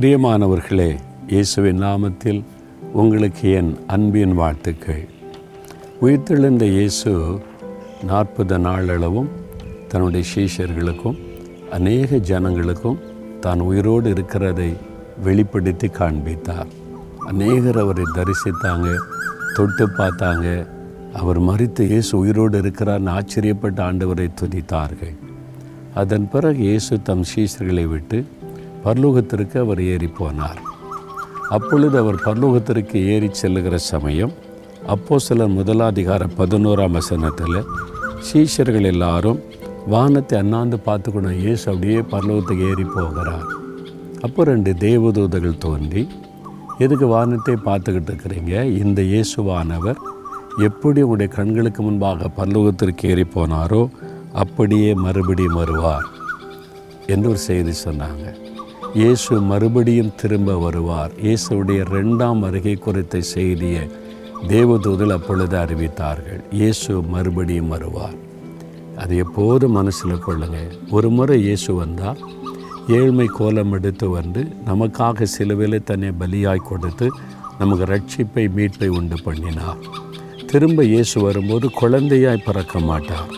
பிரியமானவர்களே இயேசுவின் நாமத்தில் உங்களுக்கு என் அன்பின் வாழ்த்துக்கள். உயிர்த்தெழுந்த இயேசு நாற்பது நாளளவும் தன்னுடைய சீஷர்களுக்கும் அநேக ஜனங்களுக்கும் தான் உயிரோடு இருக்கிறதை வெளிப்படுத்தி காண்பித்தார். அநேகர் அவரை தரிசித்தாங்க தொட்டு பார்த்தாங்க அவர் மறித்து இயேசு உயிரோடு இருக்கிறார்னு ஆச்சரியப்பட்ட ஆண்டவரை துதித்தார்கள். அதன் பிறகு இயேசு தம் சீஷர்களை விட்டு பர்லோகத்திற்கு அவர் ஏறி போனார். அப்பொழுது அவர் பர்லோகத்திற்கு ஏறி செல்லுகிற சமயம் அப்போ சிலர் முதலாதிகார பதினோராம் வசனத்தில் சீஷர்கள் எல்லாரும் வானத்தை அண்ணாந்து பார்த்துக்கணும் இயேசு அப்படியே பரலோகத்துக்கு ஏறி போகிறார். அப்போ ரெண்டு தேவதூதர்கள் தோன்றி எதுக்கு வானத்தை பார்த்துக்கிட்டு இருக்கிறீங்க? இந்த இயேசுவானவர் எப்படி உங்களுடைய கண்களுக்கு முன்பாக பரலோகத்திற்கு ஏறி போனாரோ அப்படியே மறுபடியும் வருவார் என்று ஒரு செய்தி சொன்னாங்க. இயேசு மறுபடியும் திரும்ப வருவார். இயேசுடைய ரெண்டாம் வருகை குறித்த செய்தியை தேவதூதல் அப்பொழுது அறிவித்தார்கள். இயேசு மறுபடியும் வருவார். அது எப்போதும் மனசில் கொள்ளுங்கள் ஒரு முறை இயேசு வந்தால் ஏழ்மை கோலம் எடுத்து வந்து நமக்காக சிலுவையில் தன்னை பலியாய் கொடுத்து நமக்கு ரட்சிப்பை மீட்பை உண்டு பண்ணினார். திரும்ப இயேசு வரும்போது குழந்தையாய் பிறக்க மாட்டார்.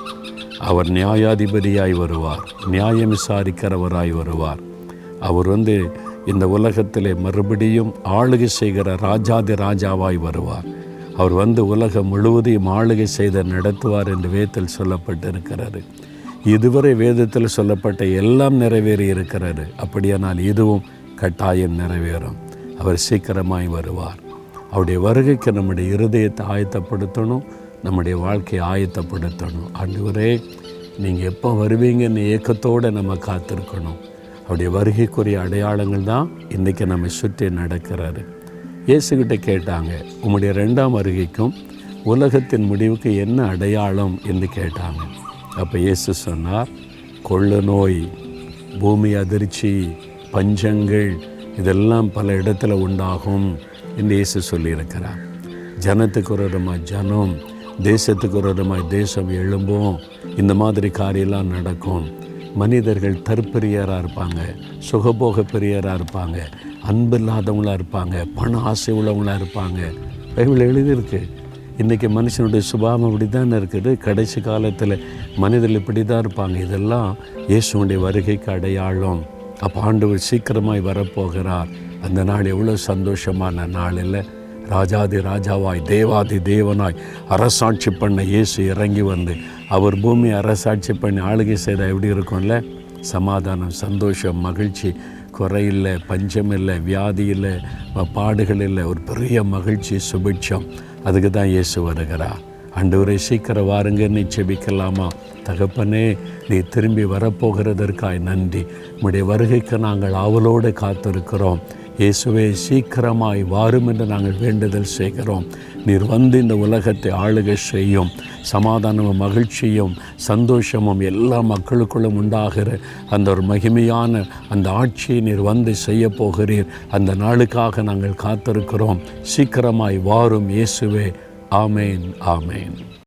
அவர் நியாயாதிபதியாய் வருவார். நியாயம் விசாரிக்கிறவராய் வருவார். அவர் வந்து இந்த உலகத்திலே மறுபடியும் ஆளுகை செய்கிற ராஜாதி ராஜாவாய் வருவார். அவர் வந்து உலகம் முழுவதையும் ஆளுகை செய்த நடத்துவார் என்று வேதத்தில் சொல்லப்பட்டிருக்கிறது. இதுவரை வேதத்தில் சொல்லப்பட்ட எல்லாம் நிறைவேறி இருக்கிறாரு அப்படியானால் இதுவும் கட்டாயம் நிறைவேறும். அவர் சீக்கிரமாய் வருவார். அவருடைய வருகைக்கு நம்முடைய இருதயத்தை ஆயத்தப்படுத்தணும். நம்முடைய வாழ்க்கையை ஆயத்தப்படுத்தணும். ஆண்டவரே நீங்கள் எப்போ வருவீங்கன்னு ஏக்கத்தோடு நம்ம காத்திருக்கணும். அவருடைய வருகைக்குரிய அடையாளங்கள் தான் இன்றைக்கி நம்ம சுற்றி நடக்கிறாரு இயேசுகிட்ட கேட்டாங்க உம்முடைய ரெண்டாம் வருகைக்கும் உலகத்தின் முடிவுக்கு என்ன அடையாளம்? என்று கேட்டாங்க. அப்போ இயேசு சொன்னார் கொள்ளு நோய் பூமி அதிர்ச்சி பஞ்சங்கள் இதெல்லாம் பல இடத்துல உண்டாகும் என்று இயேசு சொல்லியிருக்கிறார். ஜனத்துக்கு ஒரு விதமாக ஜனம் தேசத்துக்கு ஒரு விதமாக தேசம் எழும்பும். இந்த மாதிரி காரியெல்லாம் நடக்கும். மனிதர்கள் தற்பெரியராக இருப்பாங்க சுகபோக பெரியராக இருப்பாங்க அன்பு இல்லாதவங்களாக இருப்பாங்க பண ஆசை உள்ளவங்களாக இருப்பாங்க. பைபிள் எழுதியிருக்கு. இன்றைக்கி மனுஷனுடைய சுபாவம் இப்படி தான் இருக்குது? கடைசி காலத்தில் மனிதர்கள் இப்படி தான் இருப்பாங்க. இதெல்லாம் இயேசுடைய வருகைக்கு அடையாளம். அப்போ ஆண்டவர் சீக்கிரமாய் வரப்போகிறார். அந்த நாள் எவ்வளோ சந்தோஷமான நாள் இல்லை? ராஜாதி ராஜாவாய் தேவாதி தேவனாய் அரசாட்சி பண்ண இயேசு இறங்கி வந்து அவர் பூமி அரசாட்சி பண்ணி ஆளுகை செய்தால் எப்படி இருக்கும்ல? சமாதானம் சந்தோஷம் மகிழ்ச்சி. குறையில்லை பஞ்சம் இல்லை வியாதி இல்லை பாடுகள் இல்லை ஒரு பெரிய மகிழ்ச்சி சுபிட்சம். அதுக்கு தான் இயேசு வருகிறார். ஆண்டவரை சீக்கிரம் வாருங்கன்னு செபிக்கலாமா? தகப்பனே நீ திரும்பி வரப்போகிறதற்காய் நன்றி. உம்முடைய வருகைக்கு நாங்கள் ஆவலோடு காத்திருக்கிறோம். இயேசுவே சீக்கிரமாய் வாரும் என்று நாங்கள் வேண்டுதல் செய்கிறோம். நீர் வந்து இந்த உலகத்தை ஆளுகை செய்யும். சமாதானமும் மகிழ்ச்சியும் சந்தோஷமும் எல்லா மக்களுக்குள்ளும் உண்டாகிற அந்த ஒரு மகிமையான அந்த ஆட்சியை நீர் வந்து செய்ய போகிறீர். அந்த நாளுக்காக நாங்கள் காத்திருக்கிறோம். சீக்கிரமாய் வாரும் இயேசுவே. ஆமேன் ஆமேன்.